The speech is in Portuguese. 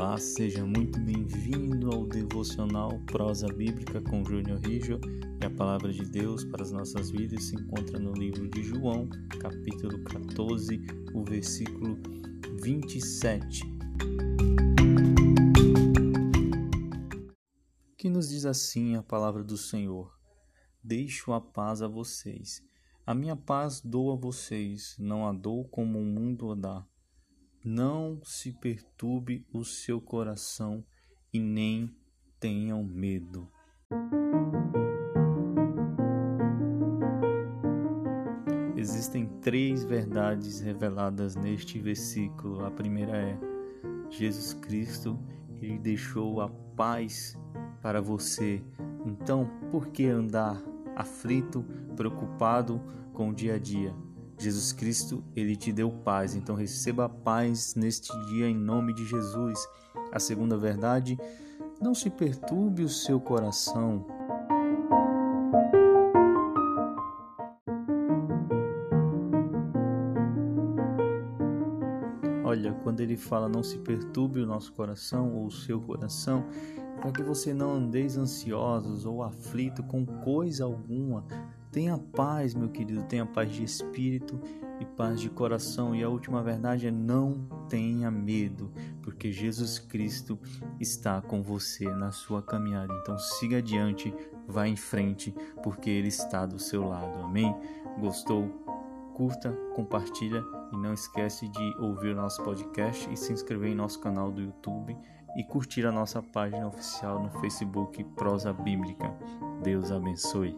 Olá, seja muito bem-vindo ao devocional Prosa Bíblica com Júnior Rijo e a palavra de Deus para as nossas vidas se encontra no livro de João, capítulo 14, o versículo 27. Que nos diz assim a palavra do Senhor: Deixo a paz a vocês. A minha paz dou a vocês, não a dou como o mundo a dá. Não se perturbe o seu coração e nem tenham medo. Existem três verdades reveladas neste versículo. A primeira é: Jesus Cristo, ele deixou a paz para você. Então, por que andar aflito, preocupado com o dia a dia? Jesus Cristo, ele te deu paz, então receba a paz neste dia em nome de Jesus. A segunda verdade, não se perturbe o seu coração. Olha, quando ele fala não se perturbe o nosso coração ou o seu coração, é para que você não andeis ansiosos ou aflito com coisa alguma, Tenha paz, meu querido, tenha paz de espírito e paz de coração. E a última verdade é: não tenha medo, porque Jesus Cristo está com você na sua caminhada. Então siga adiante, vá em frente, porque Ele está do seu lado. Amém? Gostou? Curta, compartilha e não esquece de ouvir o nosso podcast e se inscrever em nosso canal do YouTube e curtir a nossa página oficial no Facebook Prosa Bíblica. Deus abençoe.